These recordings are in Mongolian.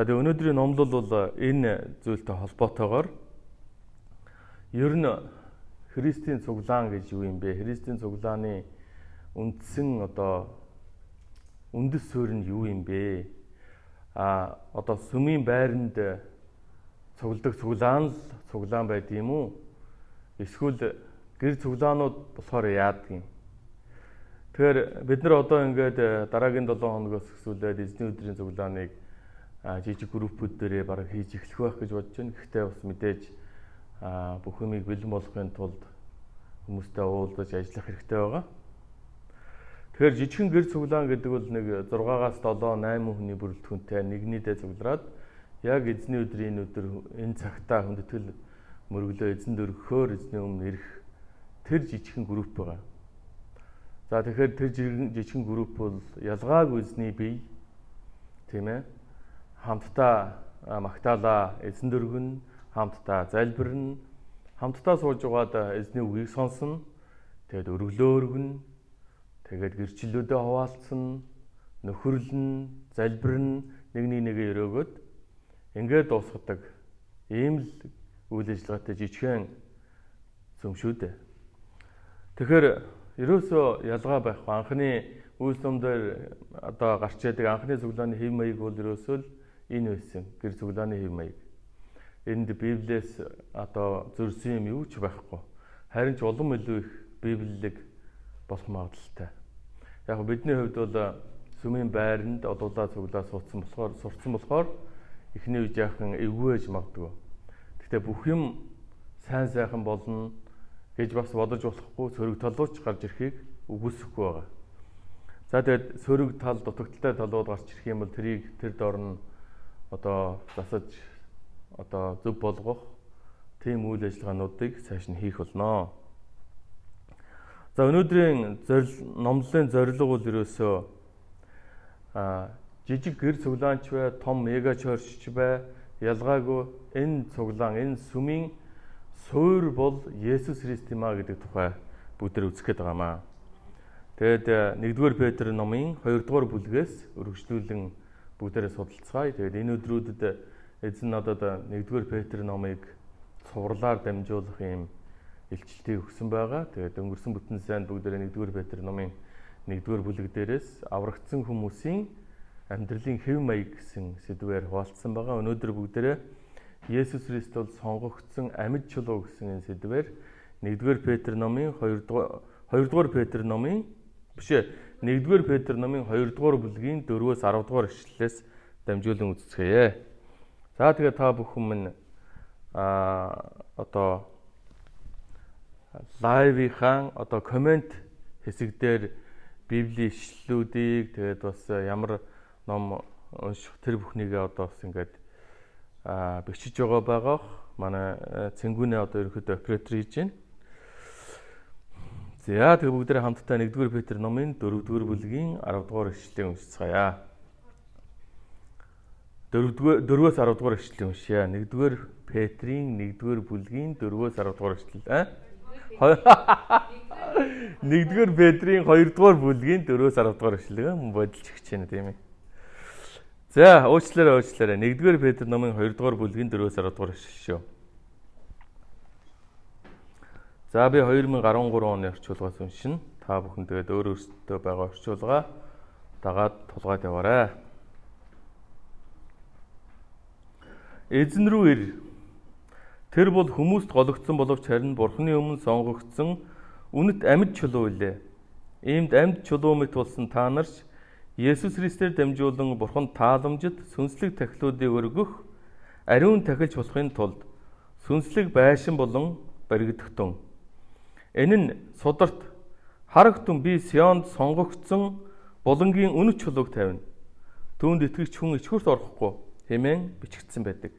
За тэгээ өнөөдрийн номлол бол энэ зүйлтэй холбоотойгоор ер нь Христийн цуглаан гэж юу юм бэ? Христийн цуглааны үндсэн одоо үндэс суурь нь юу юм бэ? А одоо сүмийн байранд цугладаг цуглаан л цуглаан байд юм уу? Эсвэл гэр цуглаанууд болохоор яадаг юм? Тэгэхээр бид нар одоо ингээд дараагийн 7 хоногоос эхлүүлээд эзний өдрийн цуглааныг жижиг группүүд дээрээ бараг хийж эхлэх байх гэж бодож байна. Гэхдээ бас мэдээж бүх юмыг бэлэн болгохын тулд хүмүүстэй уулзаж ажиллах хэрэгтэй байгаа. Тэгэхээр жижигхэн гэр цуглаан гэдэг бол нэг 6-аас 7, 8 хүний бүрэлдэхүүнтэй нэгнийдээ цуглараад яг эзний өдрийн өдөр энэ цагтаа хүндэтгэл мөрөглөө эзэн дөрөхөөр эзний өмнө ирэх тэр жижигхэн групп байгаа. За тэгэхээр тэр жижигхэн групп бол ялгаагүй эзний бие тийм ээ хамтдаа магтаалаа эзэн дөргөн хамтдаа залбирна хамтдаа сууж байгаад эзний үгийг сонсно тэгээд өргөлөө өргөн тэгээд гэрчлэлүүдээ хуваалцсан нөхөрлөн залбирна нэгний нэгэ өрөөгөөд ингээд дуусгадаг. Ийм л үйл ажиллагаатай жижигхэн зөв шүү дээ тэгэхээр ерөөсөө ялгаа байхгүй анхны үйлс ном дээр одоо гарч яадаг анхны цуглааны хэв маяг бол ерөөсөө л энэ байсан гэр цуглааны хэв маяг. Энд Библиэс одоо зөрсөн юм юу ч байхгүй. Харин ч улам илүү их библиэлэг болох магадaltaй. Яг бидний хувьд бол сүмийн байранд одуулаа цуглаа суудсан болохоор сурцсан болохоор эхний үе яахан эвгүйж магадгүй. Гэхдээ бүх юм сайн сайхан болно гэж бас бодож болохгүй сөрөг талууч гарч ирэхийг үгүйсэхгүй байгаа. За тэгээд сөрөг тал дутагдaltaй талууд гарч ирэх юм бол тэрийг тэр дор нь одоо засаж одоо зөв болгох тийм үйл ажиллагаануудыг цааш нь хийх болно. За өнөөдрийн зорил номлолын зорилго бол ерөөсөө а жижиг гэр цуглаанч бай, том мега чорч бай, ялгаагүй энэ цуглаан, энэ сүмийн суур бол Есүс Христ юм а гэдэг тухай бүгдээр үзэх гээд байгаамаа. Тэгэд 1-р Петр номын 2-р бүлгээс өргөжлүүлэн бүгдээрээ судалцгаая. Тэгээд энэ өдрүүдэд эзэн надад 1-р Петр номыг цувралаар дамжуулах юм илчлэлтийг өгсөн байгаа. Тэгээд өнгөрсөн бүтэн сайнд бүгдээрээ 1-р Петр номын 1-р бүлэг дээрээс аврагдсан хүмүүсийн амьдралын хэв маяг гэсэн сэдвээр хуваалцсан байгаа. Өнөөдөр бүгдээрээ Есүс Христ бол сонгогдсон амьд чулуу гэсэн энэ сэдвээр 1-р Петр номын 2-р 2-р Петр номын биш ээ 1-р Петр номын 2-р бүлгийн 4-өөс 10-р эшлэлээс дамжуулан үздэсгэе. За тэгээ та бүхэн минь а одоо лайвынхаа одоо комент хэсэг дээр библийн ишлэлүүдийг тэгээд бас ямар ном унших тэр бүхнийгээ одоо бас ингээд бичиж байгаа байгаах манай цэнгүүнээ одоо ерөөхдөө оператор хийж байна. За тэгээ бүгдээ хамтдаа 1-р Петр номын 4-р бүлгийн 10-р эшлэлийг уншицгаая. 4-р 4-өөс 10-р эшлэлийг уншъя. 1-р Петрийн 1-р бүлгийн 4-өөс 10-р эшлэл аа. 1-р Петрийн 2-р бүлгийн 4-өөс 10-р эшлэлийг бодилж өгч байна тийм ээ. За, уучлаарай, уучлаарай. 1-р Петр номын 2-р бүлгийн 4-өөс 10-р эшлэл шүү. За би 2013 оны орчуулгаас уншина. Та бүхэн тэгээд өөр өөртөө байгаа орчуулга дагаад тулгаад яваарай. Эзэн рүү ир. Тэр бол хүмүүст гологдсон боловч харин Бурхны өмнө сонгогдсон үнэт амьд чулуу илээ. Иймд амьд чулуу мэт болсон та нарч Есүс Христээр дамжуулан Бурхан тааламжид сүнслэг тахилуудыг өргөх ариун тахилч болохын тулд сүнслэг байшин болон баригдахтун Энэ нь сударт харагтун би Сионд сонгогдсон булангийн үнэт чулууг тавина. Түүнд итгэгч хүн ичгүрт орохгүй хэмээн бичигдсэн байдаг.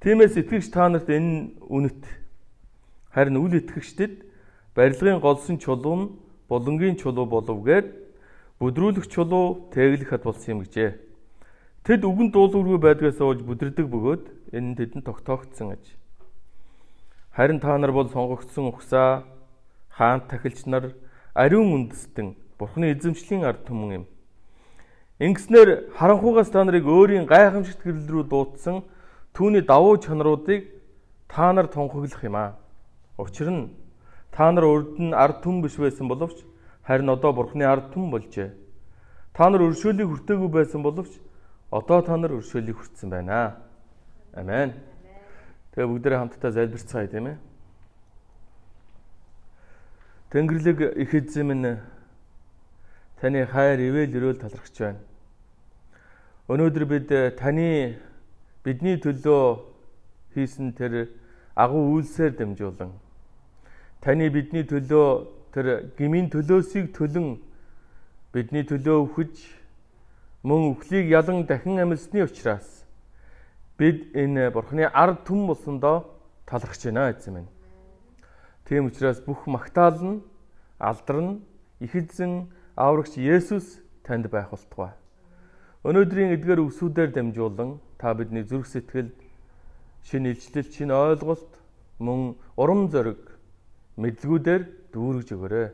Тиймээс итгэгч та нарт энэ үнэт харин үл итгэгчдэд барилгын голсон чулуу нь булангийн чулуу болов гэд бүдрүүлэх чулуу тэглэхэд болсон юм гэжээ. Тэд үгэн дуулуургүй байдгаас олж бүдэрдэг бөгөөд энэ нь тэдэнд тогтоогдсон аж. Харин та нар бол сонгогдсон ухсаа хаант тахилч нар ариун үндэстэн Бурхны эзэмшлийн ард түмэн юм. Ингэснээр харанхуугаас та нарыг өөрийн гайхамшигт гэрэл рүү дуудсан түүний давуу чанаруудыг та нар тунхаглах юм аа. Учир нь та нар урд нь ард түмэн биш байсан боловч харин одоо Бурхны ард түмэн болжээ. Та нар өршөөлийг хүртээгүй байсан боловч одоо та нар өршөөлийг хүртсэн байна. Амен. Тэгээ бүгдээрээ хамтдаа залбирцгаая тийм ээ. Тэнгэрлэг их эзэм нь таны хайр ивэл өрөөл талархаж байна. Өнөөдөр бид таны бидний төлөө хийсэн тэр агуу үйлсээр дамжуулан таны бидний төлөө тэр гмийн төлөөсийг төлөн бидний төлөө өгч мөн өхлийг ялан дахин амьсны учраас бид энэ бурхны ард түм болсондоо талархж байна эзэм минь. Тийм учраас бүх магтаал нь алдар нь их эзэн аврагч Есүс танд байх болтугай. Өнөөдрийн эдгээр үгсүүдээр дамжуулан та бидний зүрх сэтгэлд шинэ илчлэл, шинэ ойлголт, мөн урам зориг мэдлгүүдээр дүүргэж өгөөрэй.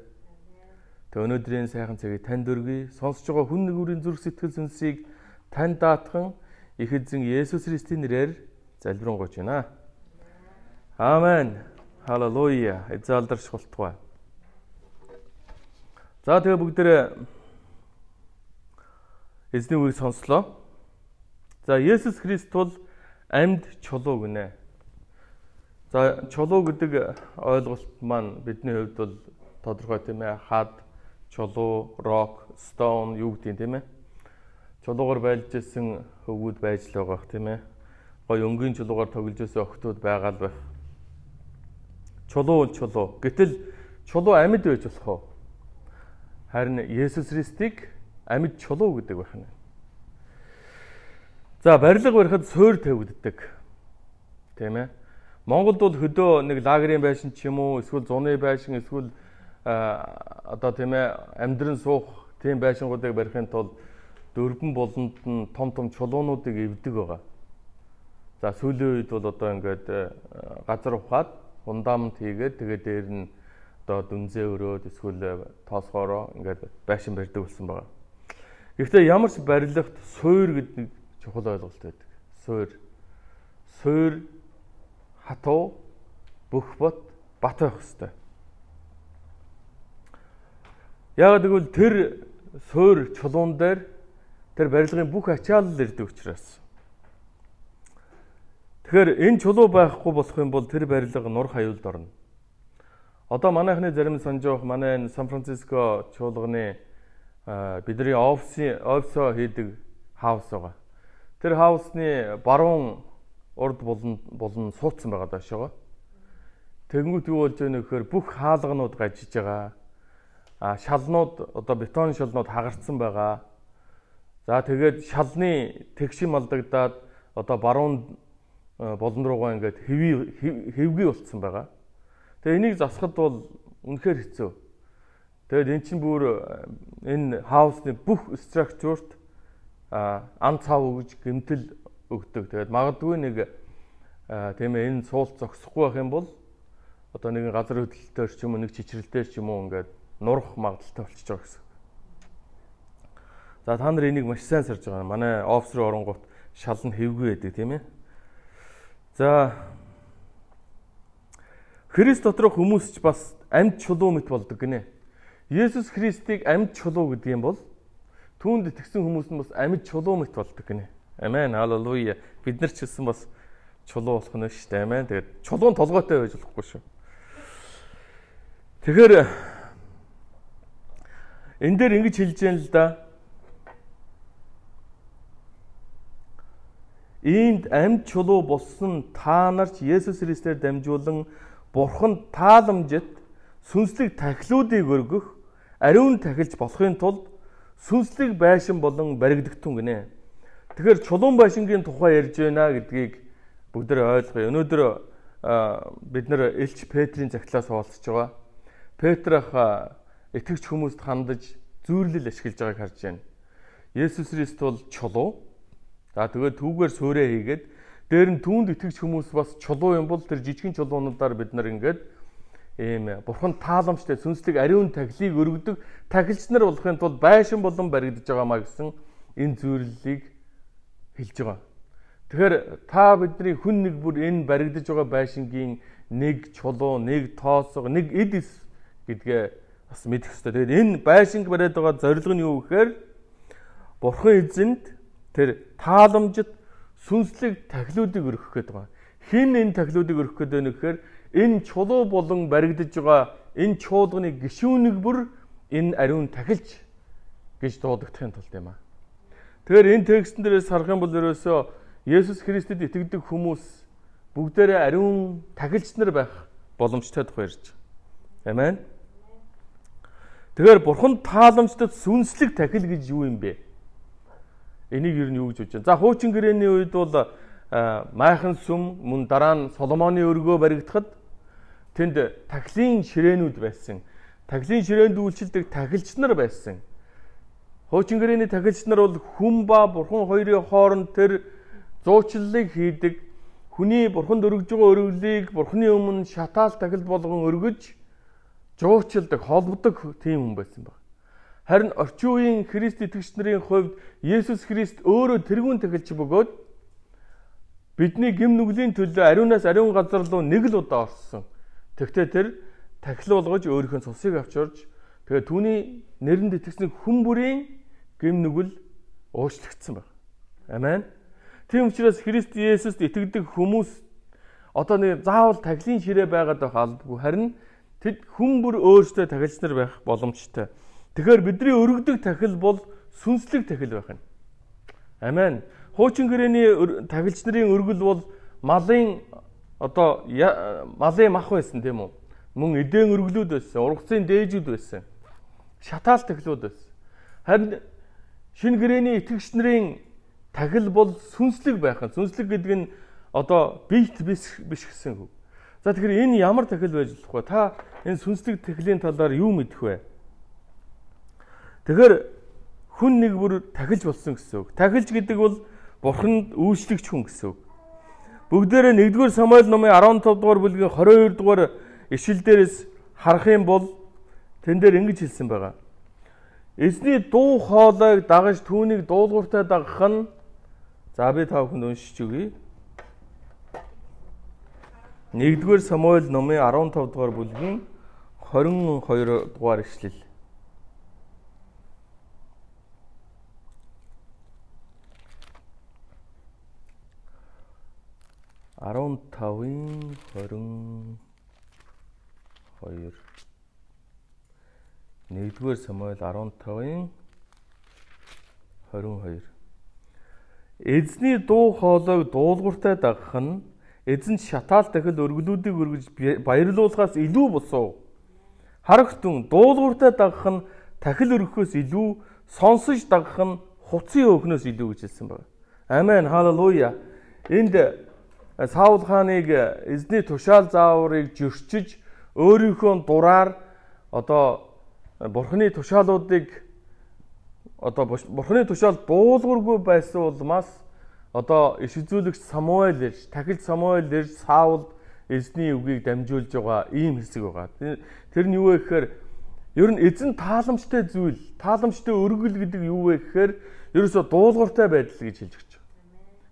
Тэг өнөөдрийн сайхан цагийг танд өргөе. Сонсож байгаа хүн нэгүрийн зүрх сэтгэл сүнсийг танд даатхан их эзэн Есүс Христийн нэрээр залбирanгуйч байна. Аамен. Халелуя. Эзэлдэрч болтугай. За тэгээ бүгдээрээ эзний үгийг сонслоо. За Есүс Христ бол амьд чулуу гинэ. За чулуу гэдэг ойлголт маань бидний хувьд бол тодорхой тийм ээ. Хад, чулуу, рок, stone юу гэдэг тийм ээ. Чулуугаар байлж исэн хөвгүүд байж л байгаах тийм ээ. Гой өнгийн чулуугаар тоглож исэн охтууд байгаа л байх. Чулуу чулуу. Гэтэл чулуу амьд байж болох уу? Харин Есүс Христийг амьд чулуу гэдэг байна. За барилга барихад суур тавигддаг. Тийм ээ. Монголд бол хөдөө нэг лагерийн байшин ч юм уу эсвэл зуны байшин эсвэл одоо тийм ээ амьдран суух тийм байшингуудыг барихын тулд дөрвөн болонд нь том том чулуунуудыг эвдэг байгаа. За сүүлийн үед бол одоо ингээд газар ухаад фундамент хийгээд тэгээд дээр нь одоо дүнзээ өрөөд эсвэл тоосгоороо ингээд байшин барьдаг болсон байгаа. Гэхдээ ямар ч барилгад суур гэдэг чухал ойлголт байдаг. Суур суур хатуу бүх бот бат байх хэвээр. Яг тэгвэл тэр суур чулуун дээр тэр барилгын бүх ачаалал ирдэг учраас. Тэгэхээр энэ чулуу байхгүй болох юм бол тэр барилга нур хаюулд орно. Одоо манайхны зарим санаж явах манай энэ Сан Франциско чуулганы бидний офисын офисоо хийдэг хаус байгаа. Тэр хаусны баруун урд болон болон суудсан байгаа даашгаа. Тэгэнгүүт юу болж байна гэхээр бүх хаалганууд гажиж байгаа. А шалнууд одоо бетон шалнууд хагарцсан байгаа. За тэгээд шалны тэгшин малдагдаад одоо баруун болон руугаа ингээд хэвий хэвгүй болцсон байгаа. Тэгээ энийг засахад бол үнэхээр хэцүү. Тэгээд эн чинь бүр э, энэ хаусны бүх структурт ан цав өгж гэмтэл өгдөг. Тэгээд магадгүй нэг тийм ээ энэ суул зогсохгүй байх юм бол одоо нэгэн газар хөдлөлтөөр ч юм уу нэг чичрэлтээр ч юм уу ингээд нурах магадaltaй болчихж байгаа гэсэн. За та нар энийг маш сайн сарж байгаа. Манай офс руу оронгууд шал нь хэвгүй байдаг тийм ээ. За Христ доторх хүмүүс ч бас амьд чулуу мэт болдог гинэ. Есүс Христийг амьд чулуу гэдэг юм бол түүнд итгэсэн хүмүүс нь бас амьд чулуу мэт болдог гинэ. Амен. Халелуя. Бид нар ч гэсэн бас чулуу болох нь шүү дээ. Амен. Тэгээд чулуун толгойтой байж болохгүй шүү. Тэгэхээр энэ дээр ингэж хэлж яана л да. Иймд амьд чулуу болсон та нар ч Есүс Христээр дамжуулан Бурханд тааламжит сүнслэг тахилуудыг өргөх ариун тахилж болохын тулд сүнслэг байшин болон баригдагтун гинэ. Тэгэхээр чулуун байшингийн тухай ярьж байна гэдгийг бүгдээ ойлгоё. Өнөөдөр бид нэр Элч Петрийн захидлаас хуваалцж байгаа. Петрах итгэгч хүмүүст хандаж зүйрлэл ашиглаж байгааг харж байна. Есүс Христ бол чулуу. За тэгээд түүгээр суурэ хийгээд дээр нь түүнд итгэгч хүмүүс бас чулуу юм бол тэр жижигэн чулуунуудаар бид нар ингээд ийм бурхан тааламжтай сүнслэг ариун тахилыг өргөдөг тахилч нар болохын тулд байшин болон баригдаж байгаамаа гэсэн энэ зүйлийг хэлж байгаа. Тэгэхээр та бидний хүн нэг бүр энэ баригдаж байгаа байшингийн нэг чулуу, нэг тоосго, нэг эд гэдгээ бас мэдэх хэрэгтэй. Тэгээд энэ байшинг бариад байгаа зорилго нь юу гэхээр Бурхан эзэнд тэр тааламжит сүнслэг тахилуудыг өргөх гээд байгаа. Хин энэ тахилуудыг өргөх гээд байна гэхээр энэ чулуу болон баригдаж байгаа энэ чуулганы гişүүнийг бүр энэ ариун тахилж гэж дуудагдахын тулд юм аа. Тэгэхээр энэ текстэн дээрээс харах юм бол ерөөсөө Есүс Христэд итгэдэг хүмүүс бүгдээрээ ариун тахилч нар байх боломжтой тухай ярьж байгаа. Амен. Тэгэхээр бурхан тааламжтад сүнслэг тахил гэж юу юм бэ? Энийг ер нь юу гэж бодож байна? За хуучин гэрээний үед бол майхан сүм мөн дараа нь Соломоны өргөө баригдахад тэнд тахилын ширээнүүд байсан. Тахилын ширээнд үйлчилдэг тахилч нар байсан. Хуучин гэрээний тахилч нар бол хүн ба бурхан хоёрын хооронд тэр зуучлалыг хийдэг. Хүний бурханд өргөж байгаа өргөлийг бурханы өмнө шатаал тахил болгон өргөж жуучилдаг, холбодог тийм хүн байсан баг. Харин орчин үеийн Христ итгэгч нарын хувьд Есүс Христ өөрөө тэрүүн тахилч бөгөөд бидний гим нүглийн төлөө ариунаас ариун газар руу нэг л удаа орсон. Тэгвэл тэр тахил болгож өөрийнхөө цусыг авчирж тэгээ түүний нэрэнд итгэсэн хүн бүрийн гим нүгэл уучлагдсан байна. Амен. Тийм учраас Христ Есүст итгэдэг хүмүүс одоо нэг заавал тахилын ширээ байгаад байх албагүй харин тэд хүн бүр өөрсдөө тахилч нар байх боломжтой. Тэгэхээр бидний өргөдөг тахил бол сүнслэг тахил байх нь. Амен. Хуучин гэрээний тахилч нарын өргөл бол малын одоо малын мах байсан тийм үү? Мөн эдэн өргөлүүд байсан, ургацын дээжүүд байсан. Шатаал тахилууд байсан. Харин шинэ гэрээний итгэгч нарын тахил бол сүнслэг байх нь. Сүнслэг гэдэг нь одоо биет биш биш гэсэн үг. За тэгэхээр энэ ямар тахил байж болох вэ? Та энэ сүнслэг тахилын талаар юу мэдэх вэ? Тэгэхээр хүн нэг бүр тахилж болсон гэсэн үг. Тахилж гэдэг бол бурханд үйлчлэгч хүн гэсэн үг. Бүгдээрээ 1-р Самуэль номын 15 дугаар бүлгийн 22 дугаар ишлэл дээрээс харах юм бол тэн дээр ингэж хэлсэн байгаа. Эзний дуу хоолойг дагаж түүнийг дуулууртай дагах нь за би та бүхэнд уншиж өгье. 1-р Самуэль номын 15 дугаар бүлгийн 22 дугаар ишлэл. 15-ын 22 1-р Самуэль 15-ын 22 Эзний дуу хоолойг дуулууртай дагах нь эзэн шатаал дахил өргөлүүдийг өргөж баярлуулахаас илүү босов. Харагтун дуулууртай дагах нь тахил өргөхөөс илүү сонсож дагах нь хуцын өөхнөөс илүү гэж хэлсэн байна. Амен. Халелуя. Энд Саул хааныг эзний тушаал зааврыг зөрчиж өөрийнхөө дураар одоо бурхны тушаалуудыг одоо бурхны тушаал дуулуургүй байсан улмаас одоо иш үзүүлэгч Самуэль ирж, тахил Самуэль ирж Саул эзний үгийг дамжуулж байгаа ийм хэсэг байгаа. Тэр нь юу вэ гэхээр ер нь эзэн тааламжтай зүйл, тааламжтай өргөл гэдэг юу вэ гэхээр ерөөсө дуулууртай байдал гэж хэлж өгч.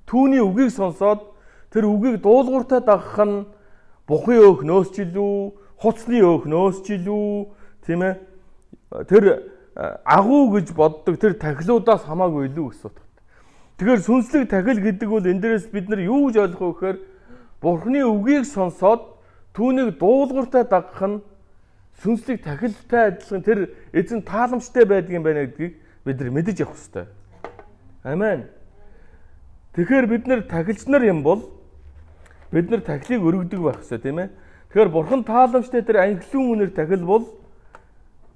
Түүний үгийг сонсоод Тэр үгийг дуулууртай дагах нь бухын өөх нөөсчлүү, хуцны өөх нөөсчлүү, тийм ээ. Тэр агуу гэж боддог тэр тахилуудаас хамаагүй илүү гэсэн утгатай. Тэгэхээр сүнслэг тахил гэдэг бол энэ дээрээс бид нар юу гэж ойлгох вэ гэхээр Бурхны үгийг сонсоод түүнийг дуулууртай дагах нь сүнслэг тахилтай адилхан тэр эзэн тааламжтай байдгийн байна гэдгийг бид нар мэдэж явах хэрэгтэй. Амен. Тэгэхээр бид нар тахилч нар юм бол бид нар тахилыг өргөдөг байх хэрэгтэй тийм ээ. Тэгэхээр бурхан тааламжтай тэр анхлын үнээр тахил бол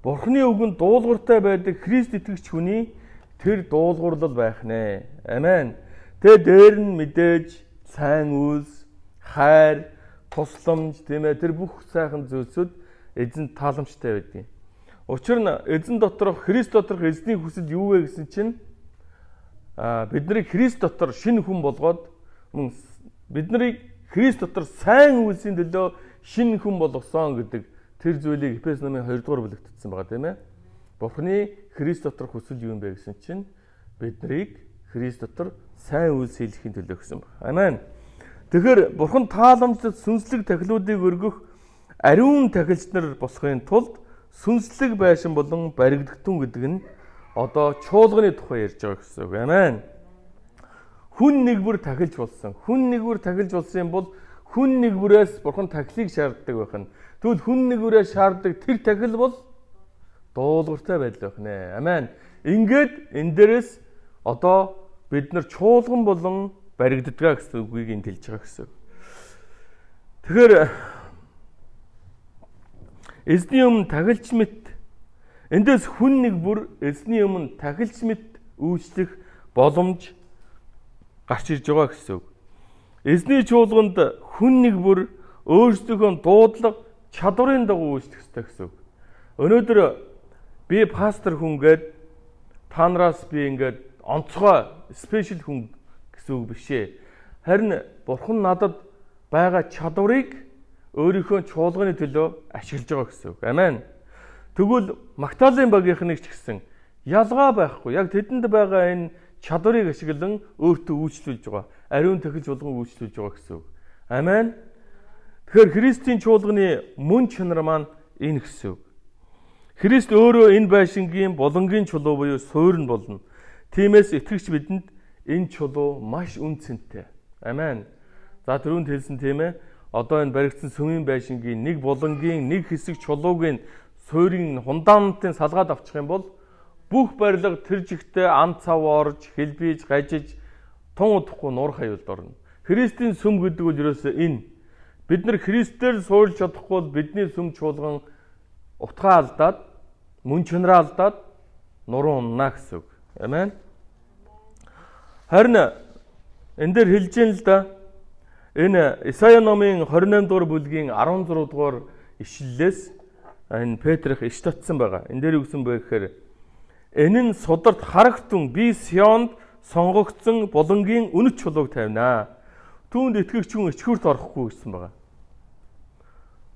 бурханы үгэнд дуулууртай байдаг Христ итгэгч хүний тэр дуулуурлал байх нэ. Амен. Тэгээ дээр нь мэдээж сайн үйлс, хайр, тусламж тийм ээ тэр бүх сайхан зүйлсүүд эзэн тааламжтай байдаг. Учир нь эзэн доторх Христ доторх эзний хүсэл юу вэ гэсэн чинь а биднийг Христ дотор шинэ хүн болгоод мөн бид нарыг Христ дотор сайн үйлсийн төлөө шинэ хүн болгосон гэдэг тэр зүйлийг Эфес номын 2 дугаар бүлэгт бичсэн байгаа тийм ээ. Бурхны Христ дотор хүсэл юу юм бэ гэсэн чинь биднийг Христ дотор сайн үйлс хийлгэхийн төлөө гэсэн байна. Амен. Тэгэхээр Бурхан тааламжлалт сүнслэг тахилуудыг өргөх ариун тахилч нар босхын тулд сүнслэг байшин болон баригдагтун гэдэг нь одоо чуулганы тухай ярьж байгаа гэсэн үг. Амен. Хүн нэг бүр тахилж болсон. Хүн нэг бүр тахилж болсон юм бол хүн нэг бүрээс бурхан тахилыг шаарддаг байх нь. Тэгвэл хүн нэг бүрээс шаарддаг тэр тахил бол дуулууртай байдал байх нэ. Амен. Ингээд энэ дээрээс одоо бид нар чуулган болон баригддгаа гэсэн үгийг энэ хэлж байгаа гэсэн. Тэгэхээр эзний өмнө тахилч мэт эндээс хүн нэг бүр эзний өмнө тахилч мэт үйлчлэх боломж гарч ирж байгаа гэсэн. Эзний чуулганд хүн нэг бүр өөрсдийнхөө дуудлага чадварын дагуу үйлчлэх ёстой гэсэн. Өнөөдөр би пастор хүн гээд та нараас би ингээд онцгой спешиал хүн гэсэн үг биш ээ. Харин бурхан надад байгаа чадварыг өөрийнхөө чуулганы төлөө ашиглаж байгаа гэсэн үг. Амен. Тэгвэл Магдалины багийнхныг ч гэсэн ялгаа байхгүй. Яг тэдэнд байгаа энэ чадварыг ашиглан өөртөө үйлчлүүлж байгаа. Ариун тахилж болгон үйлчлүүлж байгаа гэсэн үг. Амен. Тэгэхээр Христийн чуулганы мөн чанар маань энэ гэсэн үг. Христ өөрөө энэ байшингийн болонгийн чулуу буюу суурь нь болно. Тиймээс итгэгч бидэнд энэ чулуу маш үн цэнтэй. Амен. За түрүүнд хэлсэн тийм ээ. Одоо энэ баригдсан сүмийн байшингийн нэг булангийн нэг хэсэг чулуугийн суурийн фундаментын салгаад авчих юм бол бүх барилга тэр жигтэй ам цав орж, хэлбиж, гажиж тун удахгүй нуур хаюулд орно. Христийн сүм гэдэг үл ерөөсөө энэ. Бид нар Христээр суурилж чадахгүй бол бидний сүм чуулган утгаа алдаад, мөн чанараа алдаад нуруу унна гэсэн үг. Амен. Харин энэ дээр хэлж юм л да. Энэ Исая номын 28 дугаар бүлгийн 16 дугаар ишлэлээс энэ Петрх иш татсан байгаа. Энэ дээр юу гэсэн бэ гэхээр энэ нь сударт харагтун би Сионд сонгогдсон булангийн үнэт чулууг тавина. Түүнд итгэгч хүн ичхүрт орохгүй гэсэн байгаа.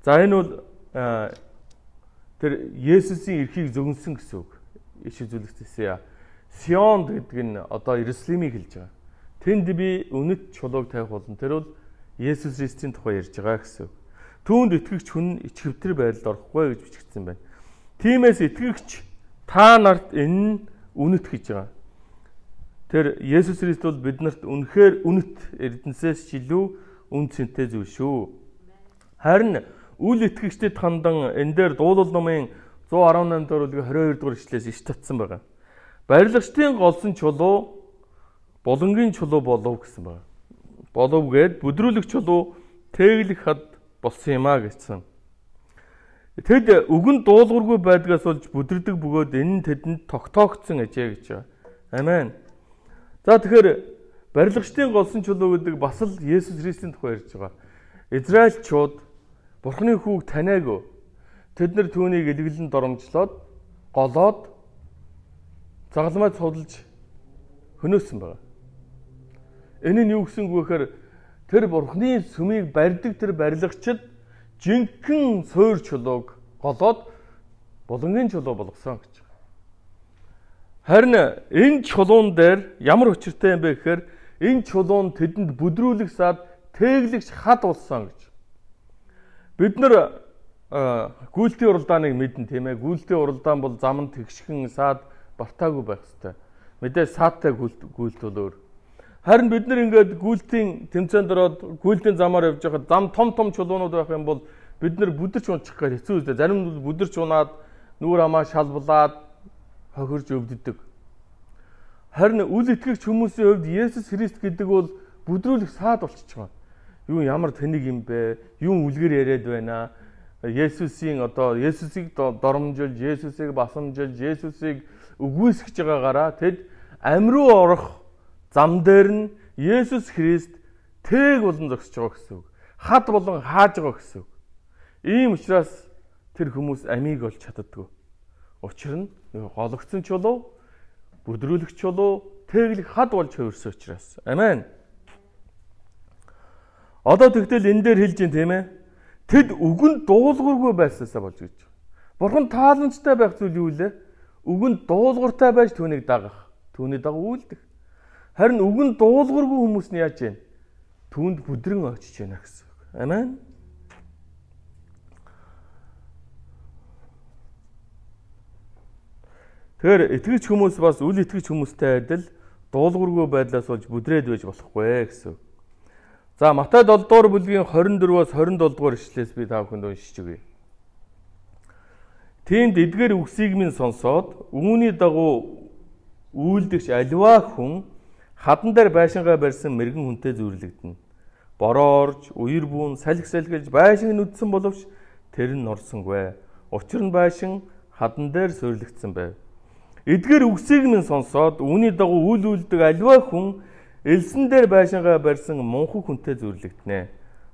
За энэ бол тэр Есүсийн эрхийг зөгнсөн гэсэн үг. Иш үзүүлэгчээсээ Сионд гэдэг нь одоо Иерусалимыг хэлж байгаа. Тэнд би үнэт чулууг тавих болно. Тэр бол Есүс Христийн тухай ярьж байгаа гэсэн. Түүнд итгэгч хүн ичгэвтэр байдалд орохгүй гэж бичигдсэн байна. Тиймээс итгэгч та нарт энэ нь үнэт гэж байгаа. Тэр Есүс Христ бол биднэрт үнэхээр үнэт эрдэнсээс ч илүү үн цэнтэй зүйл шүү. Харин үл итгэгчдэд хандан энэ дээр дуулал номын 118 дугаар бүлгийн 22 дугаар ишлээс иш татсан байгаа. Барилгачдын голсон чулуу булангийн чулуу болов гэсэн байна. Болов гээд бүдрүүлэг чулуу тэглэх хад болсон юм а гэсэн. Тэд үгэн дуулуургүй байдгаас болж бүдэрдэг бөгөөд энэ тэдэнд тогтоогдсон ажээ гэж байна. Амен. За тэгэхээр барилгачдын голсон чулуу гэдэг бас л Есүс Христийн тухай ярьж байгаа. Израильчууд Бурхны хүүг таниагүй. Тэд нар түүнийг илгэлэн доромжлоод голоод загалмай цуглаж хөнөөсөн байна. Энэ нь юу гэсэн үг вэ гэхээр тэр бурхны сүмийг барьдаг тэр барилгачид жинхэнэ суур чулууг голоод булангийн чулуу болгосон гэж байна. Харин энэ чулуун дээр ямар учиртай юм бэ гэхээр энэ чулуун тэдэнд бүдрүүлэх саад тэглэгч хад болсон гэж. Бид нар гүйлтийн уралдааныг мэднэ тийм ээ. Гүйлтийн уралдаан бол зам нь тэгшхэн саад бартаагүй байх хэвээр. Мэдээ сааттай гүйлт бол өөр. Харин бид нар ингээд гүйлтийн тэмцээнд ороод гүйлтийн замаар явж байхад зам том том чулуунууд байх юм бол бид нар бүдэрч унчих гэж хэцүү үстэй. Зарим нь бүдэрч унаад нүүр амаа шалбалаад хохирж өвддөг. Харин үл итгэгч хүмүүсийн хувьд Есүс Христ гэдэг бол бүдрүүлэх саад болчихж байгаа. Юу ямар тэнэг юм бэ? Юу үлгэр яриад байна? Есүсийн одоо Есүсийг доромжилж, Есүсийг басамжилж, Есүсийг үгүйсгэж байгаагаараа тэд амь руу орох зам дээр нь Есүс Христ тэг болон зогсож байгаа гэсэн үг. Хад болон хааж байгаа гэсэн үг. Ийм учраас тэр хүмүүс амийг олж чаддаггүй. Учир нь гологцсон чулуу, бүдрүүлэх чулуу, тэглэх хад болж хувирсан учраас. Амен. Одоо тэгтэл энэ дээр хэлж юм тийм ээ. Тэд үгэнд дуулуургүй байсаасаа болж гэж. Бурхан тааламжтай байх зүйл юу вэ? үгэнд дуулууртай байж түүнийг дагах. Түүний дагуу үйлдэх. Харин үгэн дуулуургүй хүмүүс нь яаж вэ? Түүнд бүдрэн очиж байна гэсэн үг. Амен. Тэгэхээр итгэгч хүмүүс бас үл итгэгч хүмүүстэй адил дуулуургүй байдлаас болж бүдрээд байж болохгүй гэсэн. За Матай 7 дугаар бүлгийн 24-өөс 27 дугаар ишлээс би та бүхэнд уншиж өгье. Тиймд эдгээр үгсийг минь сонсоод үүний дагуу үйлдэгч аливаа хүн хадан дээр байшингаа барьсан мэрэгэн хүнтэй зүйрлэгдэнэ. Бороорж, уяр буун, салхи салхилж байшин нүдсэн боловч тэр нь норсонгүй. Учир нь байшин хадан дээр суйрлагдсан байв. Эдгээр үгсийг минь сонсоод үүний дагуу үйл үлдэг аливаа хүн элсэн дээр байшингаа барьсан мунхаг хүнтэй зүйрлэгдэнэ.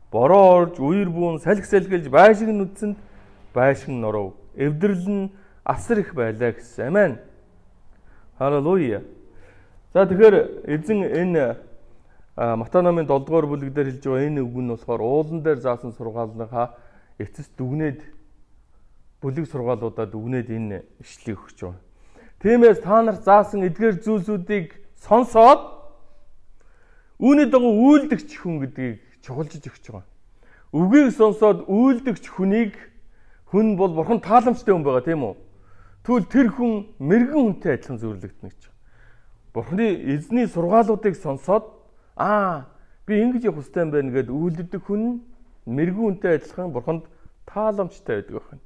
Бороо орж, уяр буун, салхи салхилж байшин нүдсэнд байшин норов эвдрэл нь асар их байлаа гэсэн. Амен. Халелуя. За тэгэхээр эзэн энэ Матай номын 7 дугаар бүлэг дээр хэлж байгаа энэ үг нь болохоор уулан дээр заасан сургаалныхаа эцэс дүгнээд бүлэг сургаалуудаа дүгнээд энэ ишлийг өгч байгаа. Тиймээс та нар заасан эдгээр зүйлсүүдийг сонсоод үүний дагуу үйлдэгч хүн гэдгийг чухалжиж өгч байгаа. Үгийг сонсоод үйлдэгч хүнийг Хүн бол бурхан тааламжтай хүн байгаа тийм үү? Тэгвэл тэр хүн мэрэгэн хүнтэй адилхан зөвлөгдөнө гэж. Бурханы эзний сургаалуудыг сонсоод аа би ингэж явах хэрэгтэй юм байна гэд үйлддэг хүн мэрэгэн хүнтэй адилхан бурханд тааламжтай байдаг байна.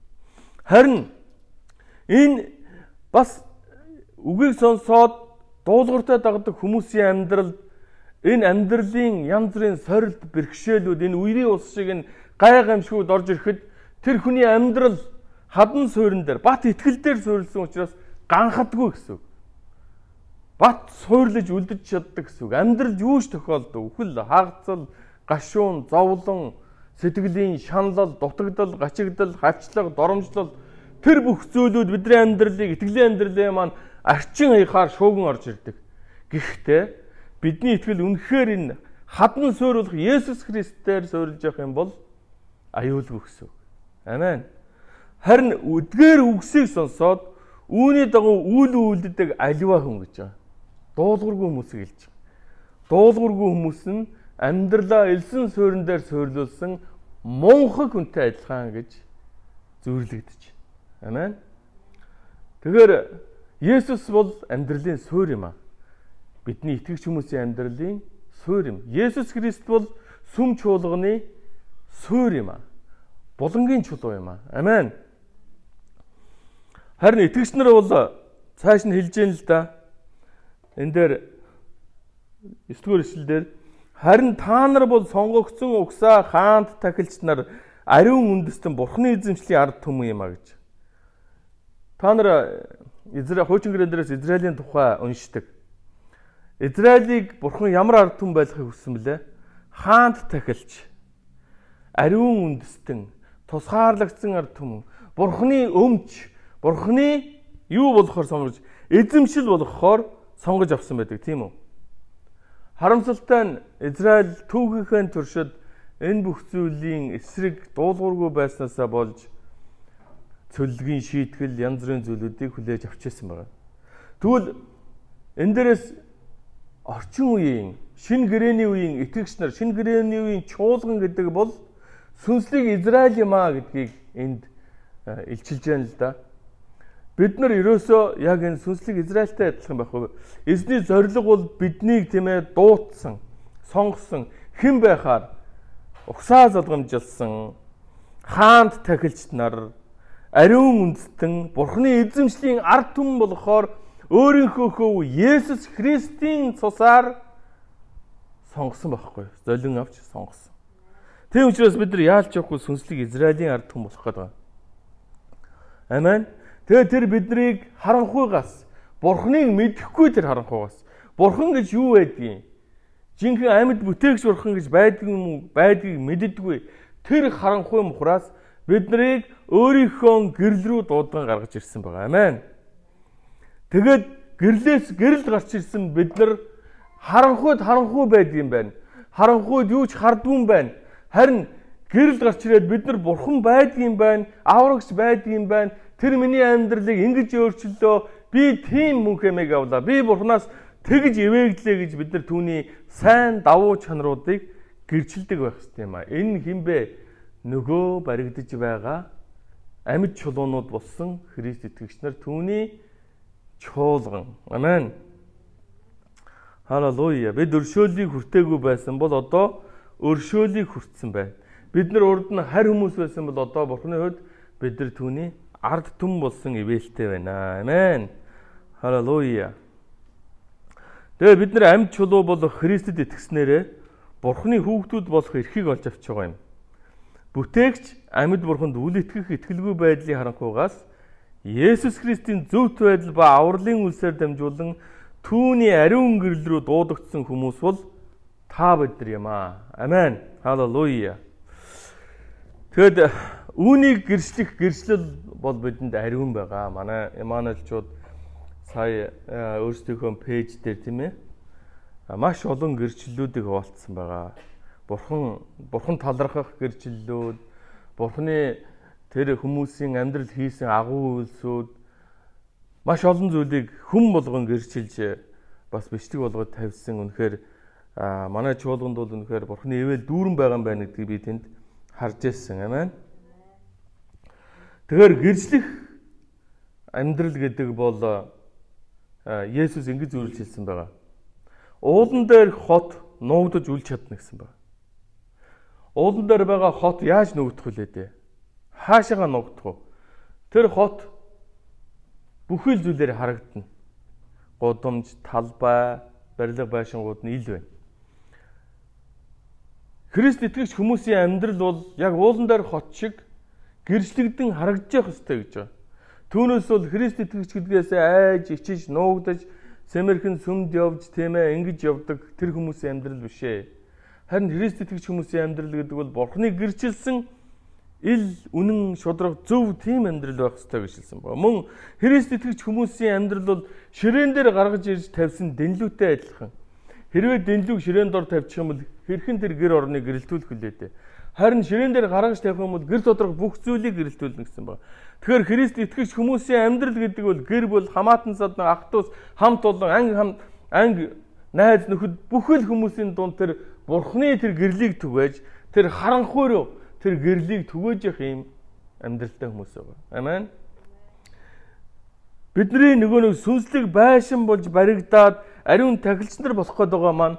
Харин энэ бас үгийг сонсоод дуулууртай дагдаг хүмүүсийн амьдралд энэ амьдралын янз бүрийн сорилт бэрхшээлүүд энэ үерийн ус шиг энэ гай гамшгууд орж ирэхэд Тэр хүний амьдрал хадан суурин дээр бат итгэл дээр суурилсан учраас ганхадгүй гэсэн үг. Бат суурлаж үлдэж чаддаг гэсэн үг. Амьдрал юуш тохиолдов? Үхэл, хагацал, гашуун, зовлон, сэтгэлийн шаналл, дутагдал, гачигдал, хавчлаг, доромжлол тэр бүх зүйлүүд бидний амьдралыг, итгэлийн амьдралыг маань арчин хаяхаар шууган орж ирдэг. Гэхдээ бидний итгэл үнэхээр энэ хадан суйруулах Есүс Христээр суйрлж явах юм бол аюулгүй гэсэн үг. Амен. Харин үдгээр үгсийг сонсоод үүний дагуу үйл үйлддэг аливаа хүн гэж байгаа. Дуулуургүй хүмүүсийг хэлж байгаа. Дуулуургүй хүмүүс нь амьдралаа элсэн суурин дээр суйрлуулсан мунхаг хүнтэй адилхан гэж зөвлөгдөж байна. Амен. Тэгэхээр Есүс бол амьдралын суурь юм а. Бидний итгэгч хүмүүсийн амьдралын суурь юм. Есүс Христ бол сүм чуулганы суурь юм а булангийн чулуу юм аа. Амен. Харин итгэгч нар бол цааш нь хэлж гэн л да. Энэ дээр 9 дугаар эшлэлдэр харин та нар бол сонгогдсон угсаа хаанд тахилч нар ариун үндэстэн бурхны эзэмшлийн ард түмэн юм а гэж. Та нар Израиль хуучин гэрэн дээрээс Израилийн тухай уншдаг. Израилийг бурхан ямар ард түмэн байлгахыг хүссэн бэлээ? Хаанд тахилч ариун үндэстэн тусгаарлагдсан ард түмэн бурхны өмч бурхны юу болохоор сонгож эзэмшил болгохоор сонгож авсан байдаг тийм үү харамсалтай нь Израиль түүхийнхээ туршид энэ бүх зүйлийн эсрэг дуулуургүй байснаасаа болж цөллөгийн шийтгэл янз бүрийн зүйлүүдийг хүлээж авчихсан байна. Тэгвэл энэ дээрээс орчин үеийн шин гэрэний үеийн итгэгч нар шин гэрэний үеийн чуулган гэдэг бол сүнслэг Израиль юм а гэдгийг энд илчилж байна л да. Бид нар ерөөсөө яг энэ сүнслэг Израильтай адилхан байх уу? Эзний зориг бол биднийг тийм ээ дуутсан, сонгосон хэн байхаар угсаа залгамжилсан хаанд тахилч нар ариун үндэстэн Бурхны эзэмшлийн ард түмэн болохоор өөрийнхөө хөв Есүс Христийн цусаар сонгосон байхгүй. Золин авч сонгосон. Тийм учраас бид нар яалч явахгүй сүнслэг Израилийн ард түмэн болох гэдэг. Амен. Тэгээ тэр биднийг харанхуйгаас Бурхныг мэдэхгүй тэр харанхуйгаас Бурхан гэж юу байдгийг жинхэнэ амьд бүтээгч Бурхан гэж байдаг юм уу байдгийг мэддэггүй тэр харанхуй мухраас биднийг өөрийнхөө гэрэл рүү дуудан гаргаж ирсэн байгаа. Амен. Тэгээд гэрлээс гэрэл гарч ирсэн бид нар харанхуйд харанхуй байдаг юм байна. Харанхуйд юу ч хардгүй юм байна Харин гэрэл гарч ирээд бид нар бурхан байдгийн байна, аврагч байдгийн байна. Тэр миний амьдралыг ингэж өөрчлөлөө Би тийм мөнх эмээг авлаа. Би бурхнаас тэгж ивэглээ гэж бид нар түүний сайн давуу чанаруудыг гэрчилдэг байх хэрэгтэй юм а. Энэ хинбэ нөгөө баригдаж байгаа амьд чулуунууд болсон Христ итгэгч нар түүний чуулган. Амен. Халелуя. Бид өршөөлийг хүртээгүй байсан бол одоо өршөөлийг хүртсэн байна. Бид нар урд нь харь хүмүүс байсан бол одоо Бурхны хувьд бид нар түүний ард түмэн болсон ивэлтэй байна. Амен. Халелуя. Тэгээ бид нар амьд чулуу бол Христэд итгэснээрээ Бурхны хүүхдүүд болох эрхийг олж авч байгаа юм. Бүтээгч амьд Бурханд үл итгэх итгэлгүй байдлыг харанхуйгаас Есүс Христийн зөвхт байдал ба авралын үлсээр дамжуулан түүний ариун гэрэл рүү дуудагдсан хүмүүс бол та бид нар юм аа. Амен. Халелуя. Тэгэд үүнийг гэрчлэх гэрчлэл бол бидэнд ариун байгаа. Манай Эммануэлчууд сая э, өөрсдийнхөө пэйж дээр тийм ээ маш олон гэрчлэлүүдийг хуваалцсан байгаа. Бурхан бурхан талархах гэрчлэлүүд, бурханы тэр хүмүүсийн амьдрал хийсэн агуу үйлсүүд маш олон зүйлийг хүм болгон гэрчилж бас бичлэг болгоод тавьсан. Үнэхээр манай чуулганд бол үнэхээр бурханы ивэл дүүрэн байгаа юм байна гэдгийг би тэнд харж ирсэн. Амен. Тэгэхээр гэрчлэх амьдрал гэдэг бол Есүс ингэж зөвлөж хэлсэн байгаа. Уулан дээр хот нуугдаж үл чадна гэсэн байна. Уулан дээр байгаа хот яаж нуугдах вүлээ дээ? Хаашаага нуугдах вэ? Тэр хот бүхэл зүйлээр харагдана. Гудамж, талбай, барилга байшингууд нь ил байна. Христ итгэгч хүмүүсийн амьдрал бол яг уулан дээр хот шиг гэрчлэгдэн явах хэрэгтэй гэж байна. Түүнээс бол Христ итгэгч гэдгээс айж ичиж нуугдаж сэмэрхэн сүмд явж тийм ээ ингэж явдаг тэр хүмүүсийн амьдрал биш ээ. Харин Христ итгэгч хүмүүсийн амьдрал гэдэг бол Бурхны гэрчилсэн ил үнэн шудраг зөв тийм амьдрал байх ёстой гэж хэлсэн байна. Мөн Христ итгэгч хүмүүсийн амьдрал бол ширээн дээр гаргаж ирж тавьсан дэнлүүтэй адилхан. Хэрвээ дэнлүүг ширээн дор тавьчих юм бол хэрхэн тэр гэр орныг гэрэлтүүлэх вүлээ дээ. Харин ширээн дээр гаргаж тавих юм бол гэр доторх бүх зүйлийг гэрэлтүүлнэ гэсэн байна. Тэгэхээр Христ итгэгч хүмүүсийн амьдрал гэдэг бол гэр бүл, хамаатан садан, ах トゥ ус, хамт олон, анги хам анги найз нөхөд бүхэл хүмүүсийн дунд тэр Бурхны тэр гэрлийг түгээж, тэр харанхуй руу тэр гэрлийг түгээж явах юм амьдралтай хүмүүс байгаа. Амен. Бидний нөгөө нэг сүнслэг байшин болж баригдаад ариун тахилч нар болох гээд байгаа маань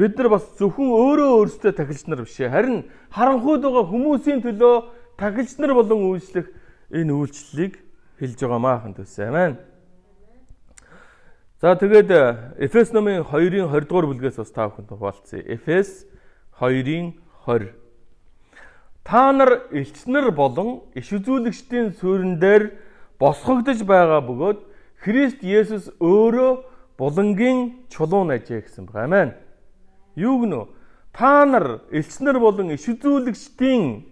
бид нар бас зөвхөн өөрөө өөрсдөө тахилч нар биш ээ. Харин харанхуйд байгаа хүмүүсийн төлөө тахилч нар болон үйлчлэх энэ үйлчлэлийг хэлж байгаа маахан төсөө. Амен. За тэгээд э, Эфес номын 2-ын 20 дугаар бүлгээс бас та бүхэнд хуваалцъя. Эфес 2-ын 20. Та нар элчнэр болон иш үзүүлэгчдийн суурин дээр босгогдож байгаа бөгөөд Христ Есүс өөрөө булангийн чулуун ажээ гэсэн байна. Амен. Юу гэнэ? Та нар элчнэр болон иш үзүүлэгчдийн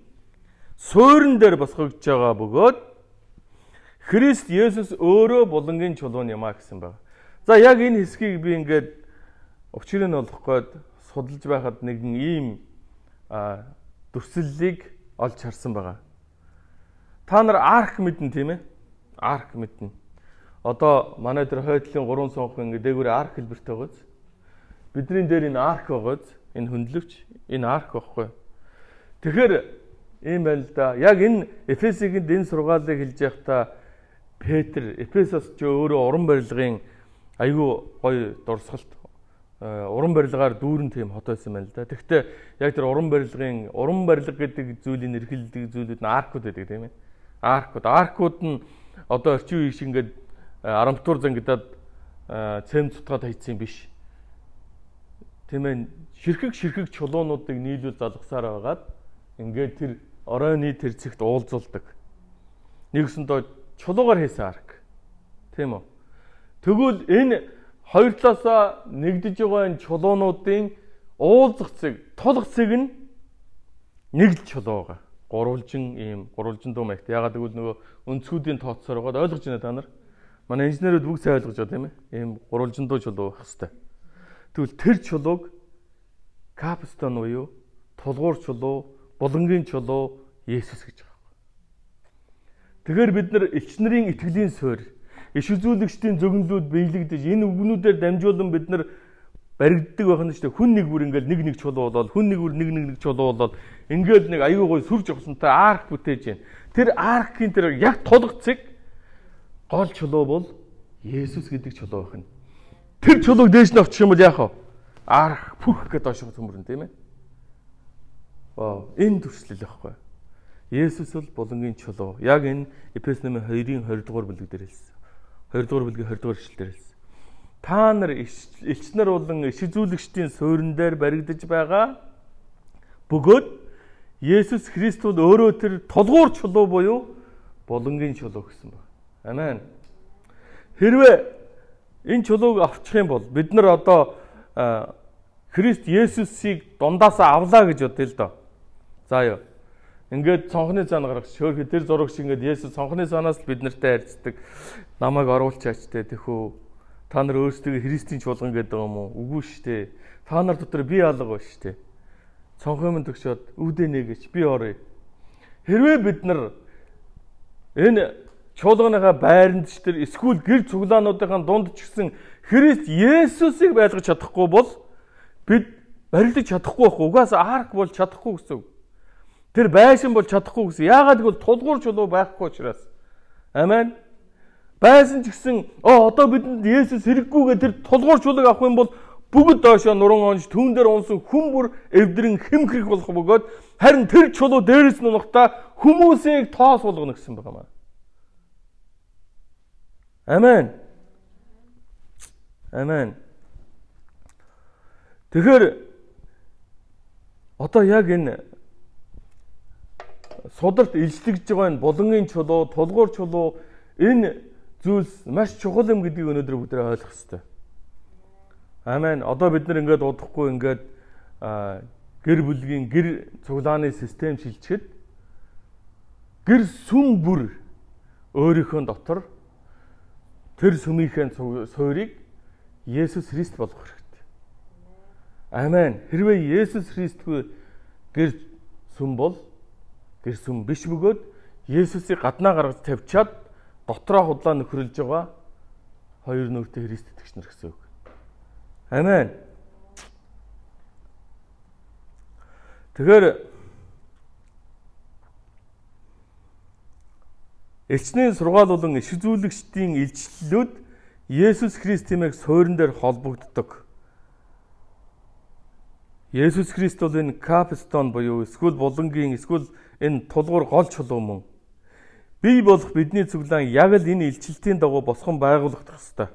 суурин дээр босгогдож байгаа бөгөөд Христ Есүс өөрөө булангийн чулуун юм а гэсэн байна. За яг энэ хэсгийг би ингээд нь олох гээд судалж байхад нэгэн ийм дүрслэлийг олж харсан байгаа. Та нар арк мэднэ тийм ээ? Арк мэднэ. Одоо манай дээр хойдлын 3 сонх ингээд дээгүүр арк хэлбэртэй байгааз. Бидний дээр энэ арк байгааз энэ хөндлөвч энэ арк байхгүй. Тэгэхээр ийм байна л да. Яг энэ Эфесигэнд энэ сургаалыг хэлж байхдаа Петр Эфесос ч өөрөө уран барилгын айгүй гоё дурсгалт э, уран барилгаар дүүрэн тийм хот байсан байна л да. Тэгэхдээ яг тэр уран барилгын уран барилга гэдэг зүйлийн нэрхэлдэг зүйлүүд нь аркууд байдаг тийм ээ. Аркууд. Аркууд нь одоо орчин үеийн шиг ингээд арамтуур зангидаад э, цэм цутгаад хайцсан биш. Тийм ээ. Ширхэг ширхэг чулуунуудыг нийлүүл залгасаар байгаад ингээд тэр оройны тэр зэгт уулзулдаг. Нэгсэндөө чулуугаар хийсэн арк. Тийм үү? Тэгвэл энэ хоёр талаасаа нэгдэж байгаа энэ чулуунуудын уулзах цэг, тулах цэг нь нэг л чулуу байгаа. Гурвалжин ийм гурвалжин дуу маягт. Ягаад гэвэл нөгөө өнцгүүдийн тооцоор байгаа ойлгож байна та нар. Манай инженерүүд бүгд сайн ойлгож байгаа тийм ээ. Ийм гурвалжин дуу чулуу байх хэвээр. Тэгвэл тэр чулууг капстон буюу тулгуур чулуу булангийн чулуу Есүс гэж байгаа. Тэгэхээр бид нар элч нарын итгэлийн суурь иш үзүүлэгчдийн зөгнлүүд биелэгдэж энэ үгнүүдээр дамжуулан бид нар баригддаг байх нь шүү дээ. Хүн нэг бүр ингээл нэг нэг чулуу болоод хүн нэг бүр нэг нэг нэг чулуу болоод ингээл нэг аюу гой сүр жогсонтой арк бүтээж байна. Тэр аркийн тэр яг тулгцэг гол чулуу бол Есүс гэдэг чулуу байх нь. Тэр чулууг дээш нь авчих юм бол яах вэ? Арх пүх гэдээ доош төмөрн тийм ээ. Вау, энэ төрслөл байхгүй. Есүс бол булангийн чулуу. Яг энэ Эфес номын 2-ын 20 дугаар бүлэг дээр хэлсэн. 20 дугаар бүлгийн 20 дугаар эшлэлээр хэлсэн. Та нар элч нар болон иш үзүүлэгчдийн суурин дээр баригдаж байгаа бөгөөд Есүс Христ бол өөрөө тэр толгуур чулуу буюу булангийн чулуу гэсэн байна. Амен. Хэрвээ энэ чулууг авчих юм бол бид нар одоо Христ Есүсийг дундаасаа авлаа гэж бодъё л доо. За ёо. Ингээд цонхны цаан гаргаж шөөрхө тэр зураг шиг ингээд Есүс цонхны цаанаас л бид нартай харьцдаг. Намайг оруулчаач те тэхүү. Та нар өөрсдөө Христийн чуулган гэдэг юм уу? Үгүй шүү дээ. Та нар дотор би алга ба шүү дээ. Цонхын төгсөөд үүдээ нэгэж би оръё. Хэрвээ бид нар энэ чуулганыхаа байранд ч тэр эсвэл гэр цуглаануудын дунд ч гэсэн Христ Есүсийг байлгаж чадахгүй бол бид барилдаж чадахгүй байх. Угаасаа арк бол чадахгүй гэсэн. Тэр байшин бол чадахгүй гэсэн. Яагаад гэвэл тулгуур чулуу байхгүй учраас. Амен. Байсан ч гэсэн оо одоо бидэнд Есүс хэрэггүйгээ тэр тулгуур чулууг авах юм бол бүгд доошоо нуран онж түүн дээр унсан хүн бүр эвдрэн хэмхрэх болох бөгөөд харин тэр чулуу дээрээс нь унахта хүмүүсийг тоос болгоно гэсэн байгаа маа. Амен. Амен. Тэгэхээр одоо яг энэ сударт илчлэгдэж байгаа энэ булангийн чулуу, тулгуур чулуу энэ зүйлс маш чухал юм гэдгийг өнөөдөр бүгд ойлгох хэрэгтэй. Амен. Одоо бид нар ингээд удахгүй ингээд гэр бүлгийн гэр цуглааны систем шилжихэд гэр сүм бүр өөрийнхөө дотор тэр сүмийнхээ суурийг Есүс Христ болгох хэрэгтэй. Амен. Хэрвээ Есүс Христгүй гэр сүм бол гэр сүм биш бөгөөд Есүсийг гаднаа гаргаж тавьчаад дотроо худлаа нөхрөлж байгаа хоёр нүртэй Христ итгэгч нар гэсэн үг. Амен. Тэгэхээр Элчний сургаал болон иш үзүүлэгчдийн илчлэлүүд Есүс Христимийг суурин дээр холбогддог. Есүс Христ бол энэ капстон буюу эсвэл булангийн эсвэл энэ тулгуур гол чулуу мөн. Бий болох бидний цуглаан яг л энэ илчлэлтийн дагуу босгон байгуулагдах ёстой.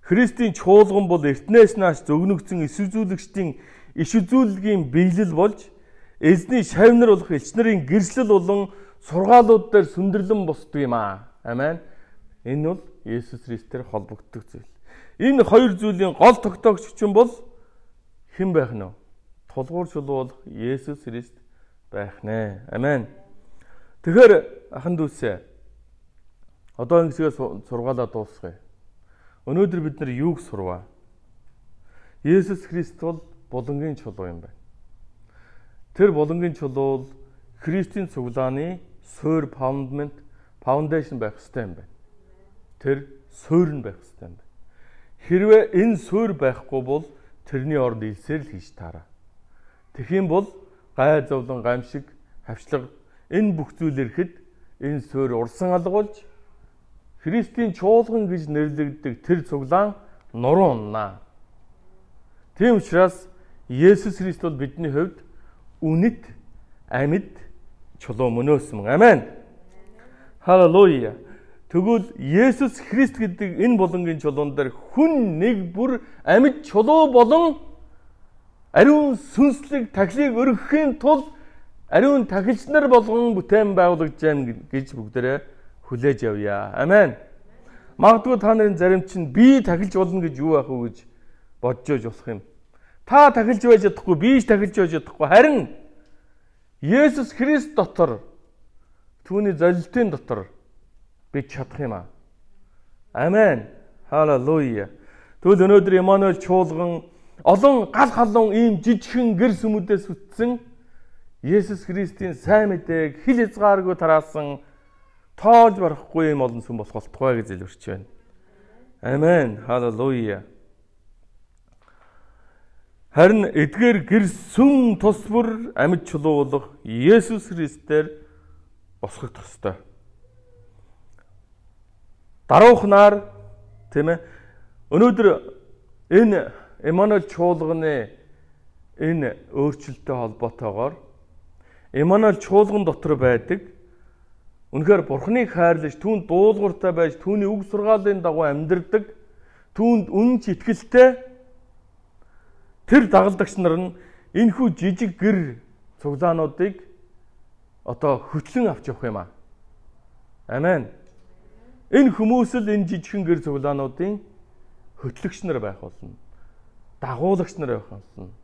Христийн чуулган бол эртнээс нааш зөгнөгцөн иш үзүүлэгчдийн иш үзүүлгийн биелэл болж эзний шавнар болох элч нарын гэрчлэл болон сургаалууд дээр сүндэрлэн босдог юм аа. Амен. Энэ бол Есүс Христээр холбогддог зүйл. Энэ хоёр зүйлийн гол тогтоогч чинь бол хэн байх нь вэ? Тулгуур чулуу бол Есүс Христ байх нэ. Амен. Тэгэхээр ахан дүүсээ одоо ингэсгээ сургаалаа дуусгая. Өнөөдөр бид нар юуг сурваа? Есүс Христ бол булангийн чулуу юм байна. Тэр булангийн чулуу Христийн цуглааны суур foundation foundation байх хэрэгтэй юм байна. Тэр суур нь байх хэрэгтэй юм байна. Хэрвээ энэ суур байхгүй бол тэрний орд илсээр л хийж таараа. Юм бол гай зовлон гамшиг хавчлага энэ бүх зүйл ирэхэд энэ суур урсан алгуулж Христийн чуулган гэж нэрлэгддэг тэр цуглаан нуруу уннаа. Тийм учраас Есүс Христ бол бидний хувьд үнэт амьд чулуу мөнөөс мөн. Амен. Халелуя. Тэгвэл Есүс Христ гэдэг энэ булангийн чулуун дээр хүн нэг бүр амьд чулуу болон ариун сүнслэг тахлыг өргөхийн тулд ариун тахилч нар болгон бүтээн байгуулагдж байна гэж бүгдээрээ хүлээж явъя. Амен. Магадгүй та нарын зарим чинь би тахилж болно гэж юу байх вэ гэж бодож ож болох юм. Та тахилж байж чадахгүй, би ч тахилж байж чадахгүй. Харин Есүс Христ дотор түүний золилтын дотор бид чадах юм аа. Амен. Халелуя. Тэгвэл өнөөдөр Эммануэль чуулган олон гал халуун ийм жижигхэн гэр сүмүүдээс үтсэн Есүс Христийн сайн мэдээг хил хязгааргүй тараасан тоолж барахгүй юм олон сүм болох болтугай гэж зэлвэрч байна. Амен. Халелуя. Харин эдгээр гэр сүм тус бүр амьд чулуулах Есүс Христээр босгох төстэй. Даруухнаар тийм ээ өнөөдөр энэ Эммануэл чуулганы энэ өөрчлөлттэй холбоотойгоор Эммануэл чуулган дотор байдаг Үнэхээр Бурхныг хайрлаж түүнд дуулууртай байж түүний үг сургаалын дагуу амьдрдаг түүнд үнэн ч итгэлтэй тэр дагалдагч нар нь энхүү жижиг гэр цуглаануудыг одоо хөтлөн авч явах юм аа. Амен. Энэ хүмүүс л энэ жижигхэн гэр цуглаануудын хөтлөгч нар байх болно. Дагуулагч нар байх болно.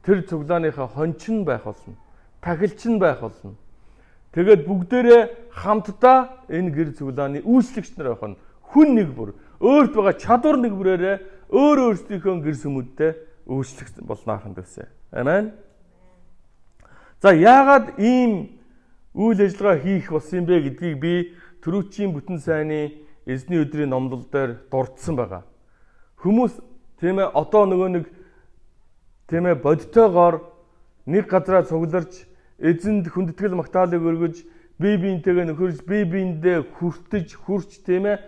Тэр цуглааныхаа хончин байх болно. Тахилч нь байх болно Тэгээд бүгдээрээ хамтдаа энэ гэр цуглааны үйлчлэгч нар байх нь хүн нэг бүр өөрт байгаа чадвар нэг бүрээрээ өөр өөрсдийнхөө гэр сүмүүдтэй үйлчлэх болноохан төсөө. Амен. За яагаад ийм үйл ажиллагаа хийх болсон юм бэ гэдгийг би төрүүчийн бүтэн сайнны эзний өдрийн номлол дээр дурдсан байгаа. Хүмүүс тийм ээ одоо нөгөө нэг тийм ээ бодтойгоор нэг газараа цугларч эзэнд хүндэтгэл магтаалыг өргөж бие биентэйгээ нөхөрж бие биендээ хүртэж хүрч тийм ээ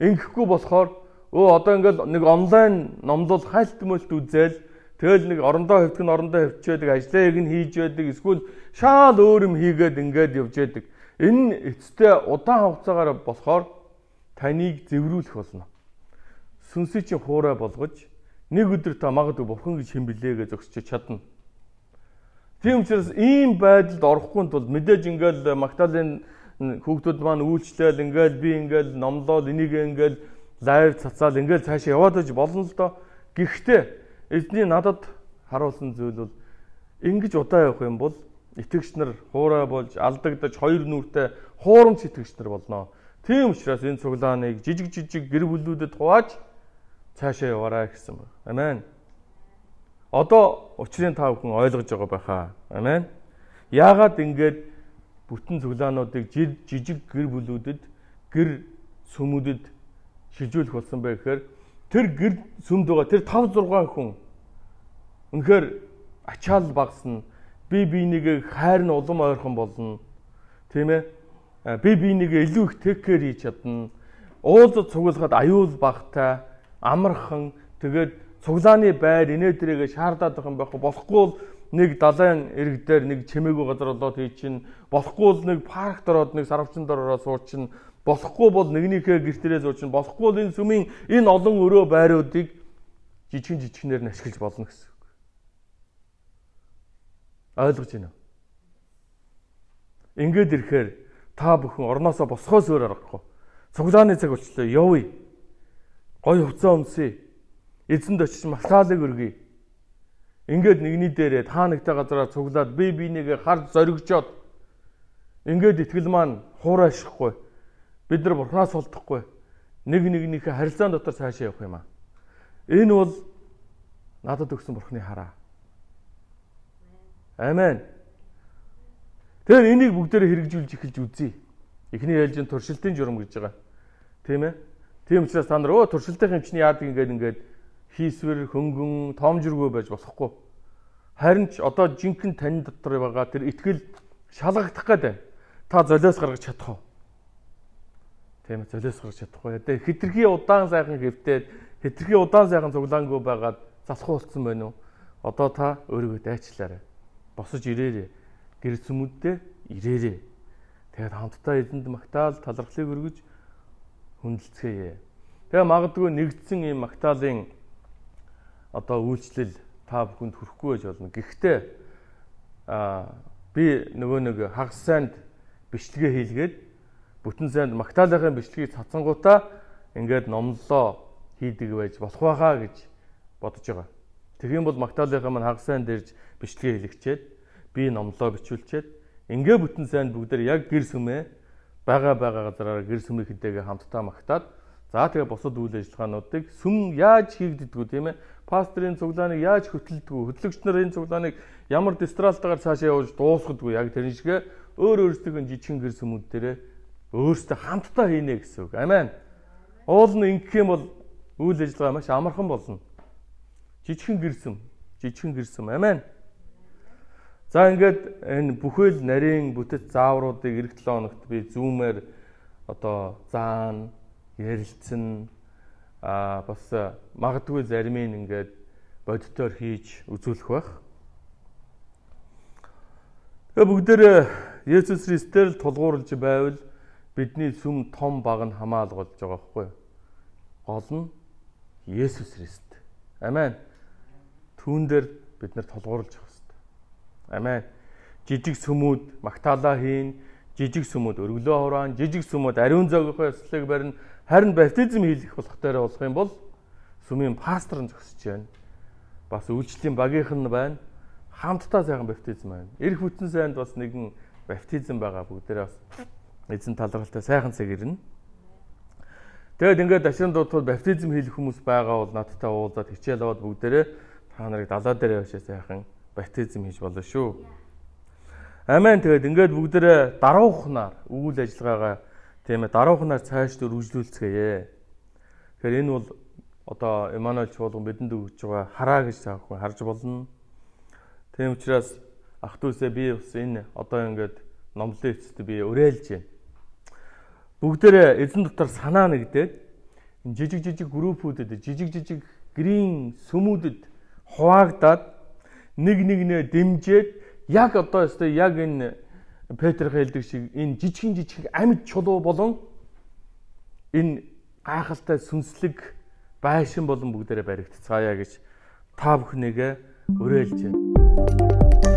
ингэхгүй болохоор өө одоо ингээл нэг онлайн номлол хайлт мөлт үзэл тэгэл нэг орондоо хөвтгөн орондоо хөвчөөдөг ажлыг нь хийж байдаг эсвэл шаал өөр юм хийгээд ингээд явж байдаг энэ эцтэй удаан хугацаагаар болохоор таныг зэврүүлэх болно. Сүнсийг чи хуурай болгож нэг өдөр та магадгүй бурхан гэж хэм блээ гэж зогсож чадна. Тийм учраас ийм байдалд орохгүй тул мэдээж ингээл Магдалины хүүхдүүд маань үйлчлээл ингээл би ингээл номлоод энийг ингээл лайв цацаал ингээл цаашаа яваад иж болно л доо. Гэхдээ эзний надад харуулсан зүйл бол ингэж удаа явах юм бол итгэгч нар хуурай болж алдагдаж хоёр нүртэй хуурамч итгэгч нар болно. Тийм учраас энэ цуглааныг жижиг жижиг гэр бүлүүдэд хувааж цаашаа яваарай гэсэн байна. Амен. Одоо учрын та бүхэн ойлгож байгаа байхаа. Амен. Яагаад ингэж бүтэн цуглаануудыг жижиг гэр бүлүүдэд гэр сүмүүдэд шилжүүлэх болсон бэ гэхээр тэр гэр сүмд байгаа тэр 5 6 хүн үнэхээр ачаал багсна. Би бинийгээ хайр нь улам ойрхон болно. Тийм ээ. Би бинийгээ илүү их тэккэр хийж чадна. Уулзад цуглахад аюул багтай, амархан тэгээд цуглааны байр инээдрээгээ шаардаад байгаа юм байх болохгүй бол нэг далайн ирэг дээр нэг чимээгүй газар олоод хий чинь болохгүй бол нэг паркт ороод нэг сарвчин дороо суур чинь болохгүй бол нэгнийхээ гэртэрээ зуур чинь болохгүй бол энэ сүмийн энэ олон өрөө байруудыг жижигэн жижигнэр нь ашиглаж болно гэсэн үг. Ойлгож байна уу? Ингээд ирэхээр та бүхэн орноосоо босхоос өөр аргагүй. Цуглааны цаг болчлоо явъя. Гой хувцас өмсөе эзэнд очиж маслаалыг өргөе. Ингээд нэгний дээрээ та нэгтэй газараа цуглаад би бинийгээ харж зоригжоод ингээд итгэл маань хуурайшихгүй. Бид нар бурхнаас олдохгүй. Нэг нэгнийхээ харилцаан дотор цаашаа явах юм аа. Энэ бол надад өгсөн бурхны хараа. Амен. Тэгэхээр энийг бүгдээрээ хэрэгжүүлж эхэлж үзье. Эхний ээлжийн туршилтын журам гэж байгаа. Тийм ээ. Тийм учраас та нар өө туршилтын хэмжээний яадаг ингээд ингээд хийсвэр хөнгөн тоомжиргүй байж болохгүй. Харин ч одоо жинхэнэ тань дотор байгаа тэр итгэл шалгагдах гэдэг. Та золиос гаргаж чадах уу? Тийм золиос гаргаж чадахгүй. Тэгээ хитрхи удаан сайхан хэвтээд хитрхи удаан сайхан цуглаангүй байгаад залхуу болцсон байна уу? Одоо та өөрийгөө дайчлаарай. Босож ирээрэй. Гэр сүмүүддээ ирээрэй. Тэгээд хамтдаа эзэнд магтаал талархлыг өргөж хүндэлцгээе. Тэгээ магадгүй нэгдсэн ийм магтаалын одоо үйлчлэл та бүхэнд хүрэхгүй байж болно. Гэхдээ а би нөгөө нэг хагас сайнд бичлэгээ хийлгээд бүтэн сайнд Магдалины бичлэгийг цацсангуудаа ингээд номлолоо хийдэг байж болох байхаа гэж бодож байгаа. Юм бол Магдалины маань хагас сайнд ирж бичлэгээ хийлгчээд би номлоо бичүүлчихэд ингээ бүтэн сайнд бүгдээр яг гэр сүмээ бага бага газараар гэр сүмийн хэдээгээ хамтдаа магтаад За тэгээ бусад үйл ажиллагаануудыг сүм яаж хийгддэггүй тийм ээ? Пастрын цуглааныг яаж хөтэлдэггүй? Хөтлөгч нар энэ цуглааныг ямар дистралтаар цаашаа явуулж дуусгадгүй яг тэр шигэ өөр өөрсдийнх нь жижигхэн гэр сүмүүд дээрээ өөрсдөө хамтдаа хийнэ гэсэн үг. Амен. Уул нь ингэх юм бол үйл ажиллагаа маш амархан болно. Жижигхэн гэрсэм, жижигхэн гэрсэм. Амен. За ингээд энэ бүхэл нарийн бүтэц заавруудыг эх 7 хоногт би зүүмээр одоо заан, ярилцсан а бас магадгүй зарим нь ингээд бодитоор хийж үзүүлэх байх. Тэгээ бүгдээрээ Есүс Христээр тулгуурлаж байвал бидний сүм том баг нь хамаалгуулж байгаа юу? Гол нь Есүс Христ. Амен. Түүн дээр бид нар тулгуурлаж авах хэрэгтэй. Амен. Жижиг сүмүүд магтаалаа хийн, жижиг сүмүүд өргөлөө хураан, жижиг сүмүүд ариун зөөгийнхөө ёслолыг барина. Харин баптизм хийх болох дээр болох юм бол сүмийн пастор нь зөксөж байна. Бас үйлчлэлийн багийнх нь байна. Хамтдаа сайхан баптизм байна. Ирэх бүтэн сайнд бас нэгэн баптизм байгаа бүгдээрээ бас эзэн талархалтай сайхан цаг ирнэ. Тэгэд ингээд дашин дуудвал баптизм хийх хүмүүс байгаа бол надтай уулзаад хичээл аваад бүгдээрээ та нарыг далаа дээр явшаа сайхан баптизм хийж болно шүү. Амен. Тэгэд ингээд бүгдээрээ даруухнаар үйл ажиллагаагаа тийм ээ даруухнаар цааш дөр үргэлжлүүлцгээе. Тэгэхээр энэ бол одоо Эммануэль чуулган бидэнд өгж байгаа хараа гэж та бүхэн харж болно. Тийм учраас ах дүүсээ би бас энэ одоо ингээд номлын эцэст би уриалж байна. Бүгдээрээ эзэн дотор санаа нэгдээд энэ жижиг жижиг группүүдэд жижиг жижиг грийн сүмүүдэд хуваагдаад нэг нэгнээ дэмжиж яг одоо өстой яг энэ Петр хэлдэг шиг энэ жижигэн жижиг амьд чулуу болон энэ гайхалтай сүнслэг байшин болон бүгдээрээ баригдцгаая гэж та бүхнийгээ уриалж байна.